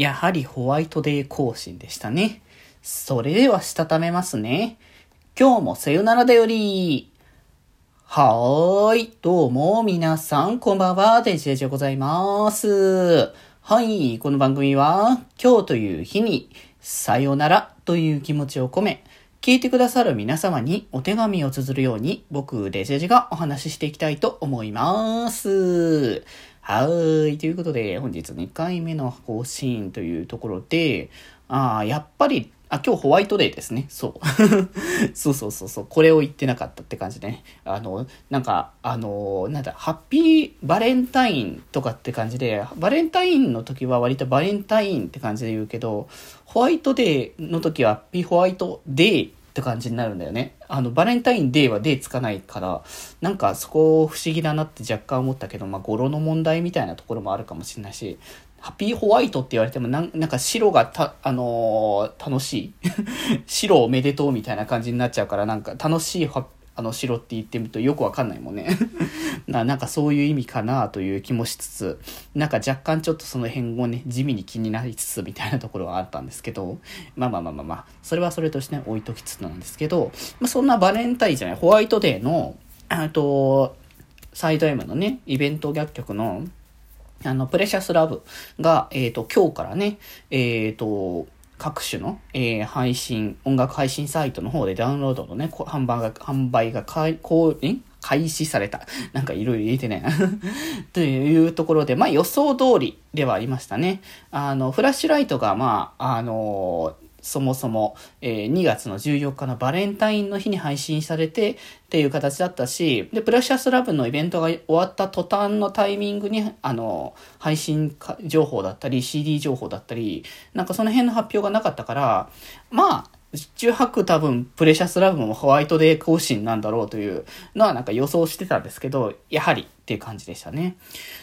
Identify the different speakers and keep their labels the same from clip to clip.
Speaker 1: やはりホワイトデー更新でしたね。それではしたためますね。今日もさよならだより。はーい。どうも、皆さん、こんばんは。デジデジでございます。はい。この番組は、今日という日に、さよならという気持ちを込め、聞いてくださる皆様にお手紙を綴るように、僕、デジェジがお話ししていきたいと思います。はーい。ということで、本日2回目の更新というところで、ああ、やっぱり、あ、今日ホワイトデーですね。そう。そうそうそうそう。これを言ってなかったって感じでね。あの、なんか、あの、なんだ、ハッピーバレンタインとかって感じで、バレンタインの時は割とバレンタインって感じで言うけど、ホワイトデーの時はハッピーホワイトデーって感じになるんだよね。あの、バレンタインデーはデーつかないから、なんかそこ不思議だなって若干思ったけど、まあ語呂の問題みたいなところもあるかもしれないし、ハッピーホワイトって言われてもなん、なんか白がた、あのー、楽しい 白おめでとうみたいな感じになっちゃうから、なんか楽しいハッあの城って言ってみるとよくわかんないもんね な。なんかそういう意味かなという気もしつつ、なんか若干ちょっとその辺をね、地味に気になりつつみたいなところはあったんですけど、まあまあまあまあまあ、それはそれとしてね、置いときつつなんですけど、まあそんなバレンタインじゃない、ホワイトデーの、あと、サイド M のね、イベント楽曲の、あの、プレシャスラブが、えっ、ー、と、今日からね、えっ、ー、と、各種の、えー、配信、音楽配信サイトの方でダウンロードのね、販売が、販売が、こう、ん開始された。なんかいろいろ言えてね。というところで、まあ予想通りではありましたね。あの、フラッシュライトが、まあ、あのーそもそも、えー、2月の14日のバレンタインの日に配信されてっていう形だったし、で、プレシャスラブのイベントが終わった途端のタイミングに、あの、配信情報だったり、CD 情報だったり、なんかその辺の発表がなかったから、まあ、中白多分プレシャスラブもホワイトデー更新なんだろうというのはなんか予想してたんですけど、やはりっていう感じでしたね。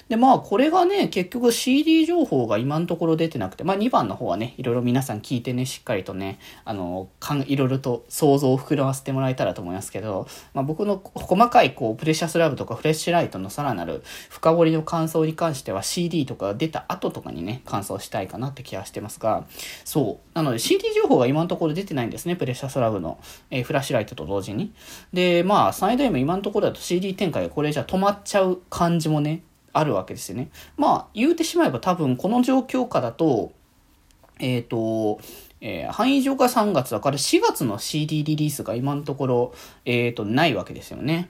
Speaker 1: で、まあこれがね、結局 CD 情報が今のところ出てなくて、まあ2番の方はね、いろいろ皆さん聞いてね、しっかりとね、あの、かんいろいろと想像を膨らませてもらえたらと思いますけど、まあ僕の細かいこう、プレシャスラブとかフレッシュライトのさらなる深掘りの感想に関しては CD とか出た後とかにね、感想したいかなって気がしてますが、そう。なので CD 情報が今のところ出てないんですね、プレシャスラブの、えー、フラッシュライトと同時に。で、まあ、サイド M 今のところだと CD 展開がこれじゃ止まっちゃう感じもね、あるわけですよね。まあ、言うてしまえば多分この状況下だと、えっ、ー、と、えー、範囲上が3月だから4月の CD リリースが今のところ、えっ、ー、と、ないわけですよね。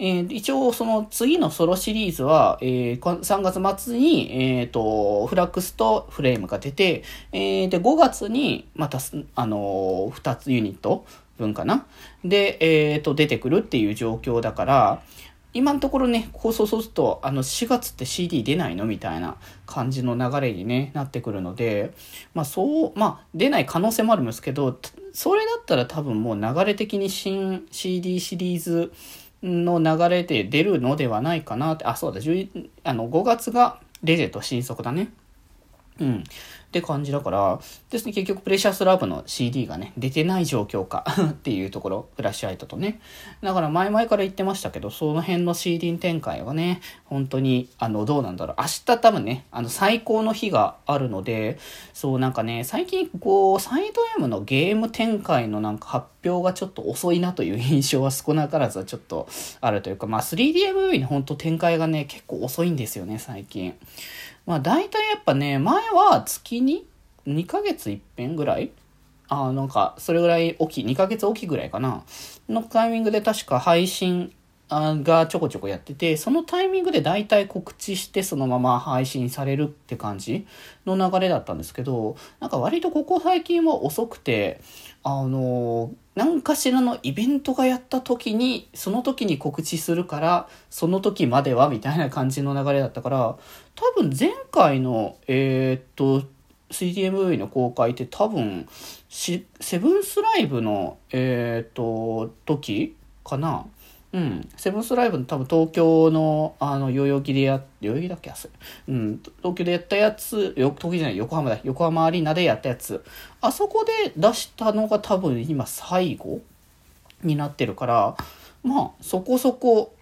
Speaker 1: えー、一応その次のソロシリーズは、えー、3月末に、えっ、と、フラックスとフレームが出て、えー、で、5月にまた、あの2つユニット分かな？で、えっ、と、出てくるっていう状況だから、今のところね、放送すると、あの、4月って CD 出ないのみたいな感じの流れにね、なってくるので、まあそう、まあ出ない可能性もあるんですけど、それだったら多分もう流れ的に新 CD シリーズの流れで出るのではないかなって、あ、そうだ、あの、5月がレジェと新速だね。うん。って感じだから、ですね、結局プレシャスラブの CD がね、出てない状況か っていうところ、フラッシュアイトとね。だから前々から言ってましたけど、その辺の CD 展開はね、本当に、あの、どうなんだろう。明日多分ね、あの、最高の日があるので、そうなんかね、最近こう、サイド M のゲーム展開のなんか発表がちょっと遅いなという印象は少なからずはちょっとあるというか、まあ 3DMV に本当展開がね、結構遅いんですよね、最近。まあ大体やっぱね、前は月に2ヶ月一遍ぐらい？あなんか、それぐらい大きい、2ヶ月大きいぐらいかな。のタイミングで確か配信がちょこちょこやってて、そのタイミングで大体告知してそのまま配信されるって感じの流れだったんですけど、なんか割とここ最近は遅くて、あの、何かしらのイベントがやった時に、その時に告知するから、その時まではみたいな感じの流れだったから、多分前回の、えー、っと、3DMV の公開って多分、セブンスライブの、えー、っと、時かなうん。セブンスライブの多分東京の、あの、代々木でや、代々木だっけあそうん。東京でやったやつ、よ、東京じゃない、横浜だ。横浜アリーナでやったやつ。あそこで出したのが多分今最後になってるから、まあ、そこそこ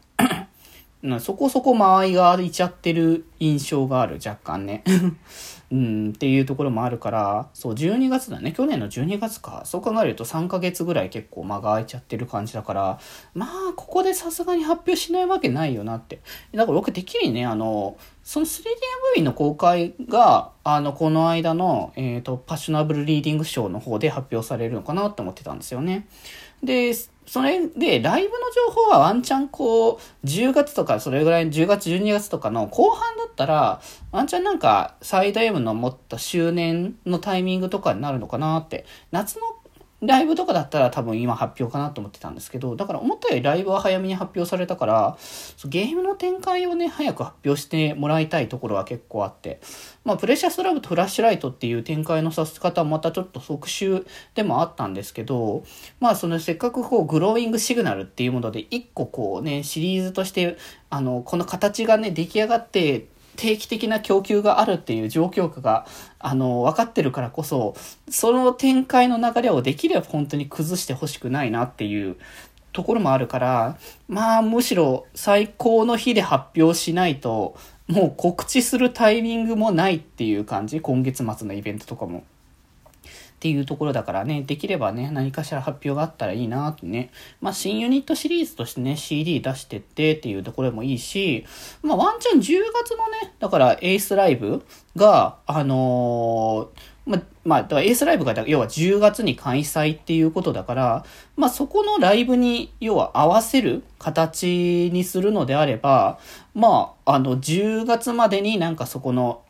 Speaker 1: そこそこ間合いが空いちゃってる印象がある、若干ね。うん、っていうところもあるから、そう、12月だね。去年の12月か。そう考えると3ヶ月ぐらい結構間が空いちゃってる感じだから、まあ、ここでさすがに発表しないわけないよなって。だから僕、てっきりね、あの、その 3DMV の公開が、あの、この間の、えっ、ー、と、パッショナブルリーディングショーの方で発表されるのかなって思ってたんですよね。で、それで、ライブの情報はワンチャンこう、10月とか、それぐらいの、10月、12月とかの後半だったら、ワンチャンなんか、サイド M の持った周年のタイミングとかになるのかなって。夏のライブとかだったら多分今発表かなと思ってたんですけど、だから思ったよりライブは早めに発表されたから、ゲームの展開をね、早く発表してもらいたいところは結構あって、まあ、プレシャスラブとフラッシュライトっていう展開のさせ方はまたちょっと特殊でもあったんですけど、まあ、そのせっかくこう、グローイングシグナルっていうもので、一個こうね、シリーズとして、あの、この形がね、出来上がって、定期的な供給があるっていう状況下が、あの、分かってるからこそ、その展開の流れをできれば本当に崩してほしくないなっていうところもあるから、まあ、むしろ最高の日で発表しないと、もう告知するタイミングもないっていう感じ？今月末のイベントとかも。っていうところだからね、できればね、何かしら発表があったらいいなってね。まあ、新ユニットシリーズとしてね、CD 出してってっていうところもいいし、まあ、ワンチャン10月のね、だからエースライブが、あのー、ま、まあ、だからエースライブが、要は10月に開催っていうことだから、まあ、そこのライブに、要は合わせる形にするのであれば、まあ、あの、10月までになんかそこの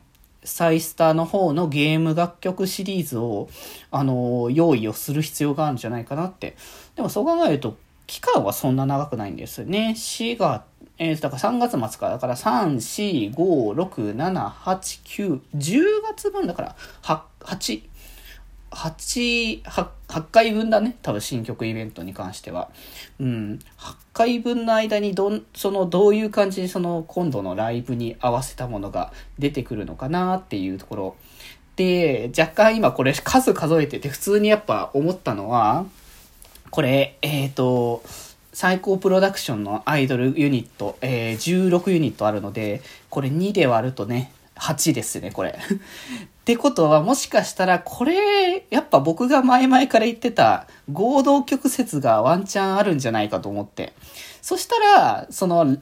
Speaker 1: サイスターの方のゲーム楽曲シリーズを、あの、用意をする必要があるんじゃないかなって。でもそう考えると、期間はそんな長くないんですよね。4月、えー、だから3月末から、だから3、4、5、6、7、8、9、10月分だから、8、8、8、回分だね。多分新曲イベントに関しては。うん。8回分の間にど、その、どういう感じにその、今度のライブに合わせたものが出てくるのかなっていうところ。で、若干今これ数数えてて普通にやっぱ思ったのは、これ、えっ、ー、と、最高プロダクションのアイドルユニット、えー、16ユニットあるので、これ2で割るとね、8ですね、これ。ってことは、もしかしたら、これ、やっぱ僕が前々から言ってた合同曲説がワンチャンあるんじゃないかと思って。そしたら、その、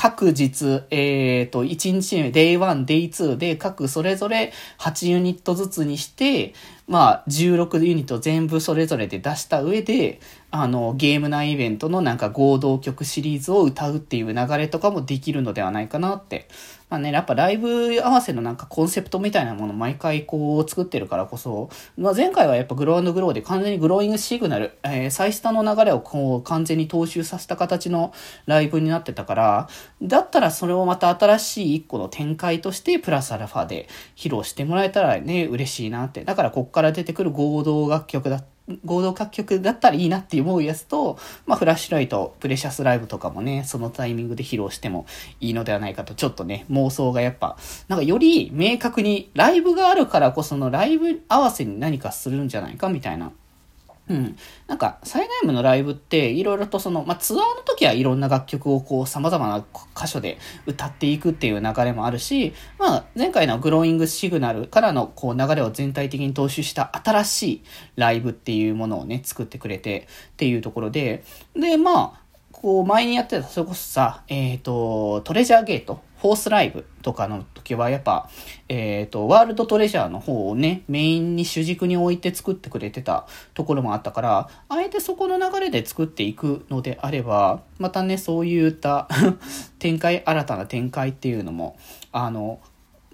Speaker 1: 各日、えっ、ー、と、1日目、Day1、Day2 で各それぞれ8ユニットずつにして、まあ、16ユニット全部それぞれで出した上で、あの、ゲーム内イベントのなんか合同曲シリーズを歌うっていう流れとかもできるのではないかなって。まあね、やっぱライブ合わせのなんかコンセプトみたいなもの毎回こう作ってるからこそ、まあ前回はやっぱグローグローで完全にグローイングシグナル、えー、サイスタの流れをこう完全に踏襲させた形のライブになってたから、だったらそれをまた新しい一個の展開としてプラスアルファで披露してもらえたらね、嬉しいなって。だからこっから出てくる合同楽曲だった合同楽曲だったらいいなって思うやつと、まあ、フラッシュライト、プレシャスライブとかもね、そのタイミングで披露してもいいのではないかと、ちょっとね、妄想がやっぱ、なんかより明確に、ライブがあるからこそのライブ合わせに何かするんじゃないかみたいなうん。なんか、災害部のライブって、いろいろとその、まあ、ツアーの時はいろんな楽曲をこう、様々な箇所で歌っていくっていう流れもあるし、まあ、前回のグローイングシグナルからのこう、流れを全体的に踏襲した新しいライブっていうものをね、作ってくれてっていうところで、で、まあ、こう、前にやってた、それこそさ、えっ、ー、と、トレジャーゲート、フォースライブとかの時は、やっぱ、えっ、ー、と、ワールドトレジャーの方をね、メインに主軸に置いて作ってくれてたところもあったから、あえてそこの流れで作っていくのであれば、またね、そういった 展開、新たな展開っていうのも、あの、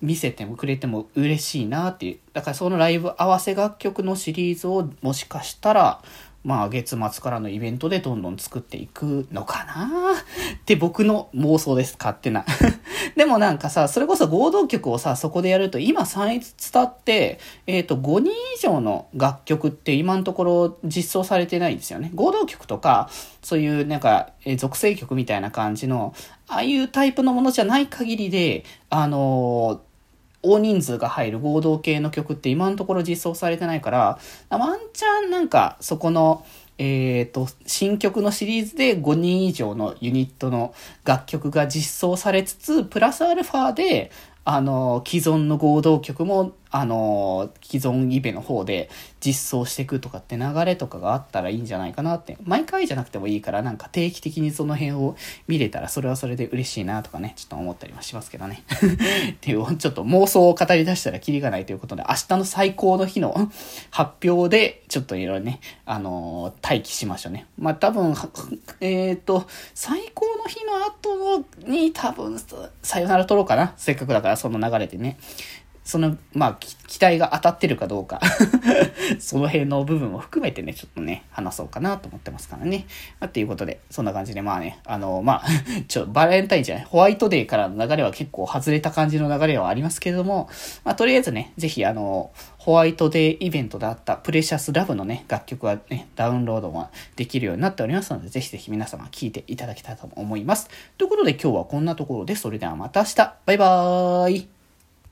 Speaker 1: 見せてもくれても嬉しいなっていう。だからそのライブ合わせ楽曲のシリーズをもしかしたら、まあ月末からのイベントでどんどん作っていくのかなって僕の妄想です。勝手な。でもなんかさ、それこそ合同曲をさ、そこでやると、今3伝って、えっ、ー、と、5人以上の楽曲って今のところ実装されてないんですよね。合同曲とか、そういうなんか、えー、属性曲みたいな感じの、ああいうタイプのものじゃない限りで、あのー大人数が入る合同系の曲って今のところ実装されてないから、ワンチャンなんかそこの、えっ、ー、と、新曲のシリーズで5人以上のユニットの楽曲が実装されつつ、プラスアルファで、あの、既存の合同曲も、あの、既存イベの方で実装していくとかって流れとかがあったらいいんじゃないかなって。毎回じゃなくてもいいから、なんか定期的にその辺を見れたら、それはそれで嬉しいなとかね、ちょっと思ったりもしますけどね。っていう、ちょっと妄想を語り出したらキリがないということで、明日の最高の日の 発表で、ちょっといろいろね、あの待機しましょうね。まあ、多分、えっ、ー、と、最高の日の後に多分、さよなら撮ろうかな。せっかくだから、その流れでね。その、まあ、期待が当たってるかどうか その辺の部分も含めてね、ちょっとね、話そうかなと思ってますからね。まあ、っていうことで、そんな感じで、まあね、あの、まあ、ちょ、バレンタインじゃない、ホワイトデーからの流れは結構外れた感じの流れはありますけれども、まあ、とりあえずね、ぜひ、あの、ホワイトデーイベントであったプレシャスラブのね、楽曲はね、ダウンロードができるようになっておりますので、ぜひぜひ皆様聴いていただきたいと思います。ということで今日はこんなところで、それではまた明日バイバーイ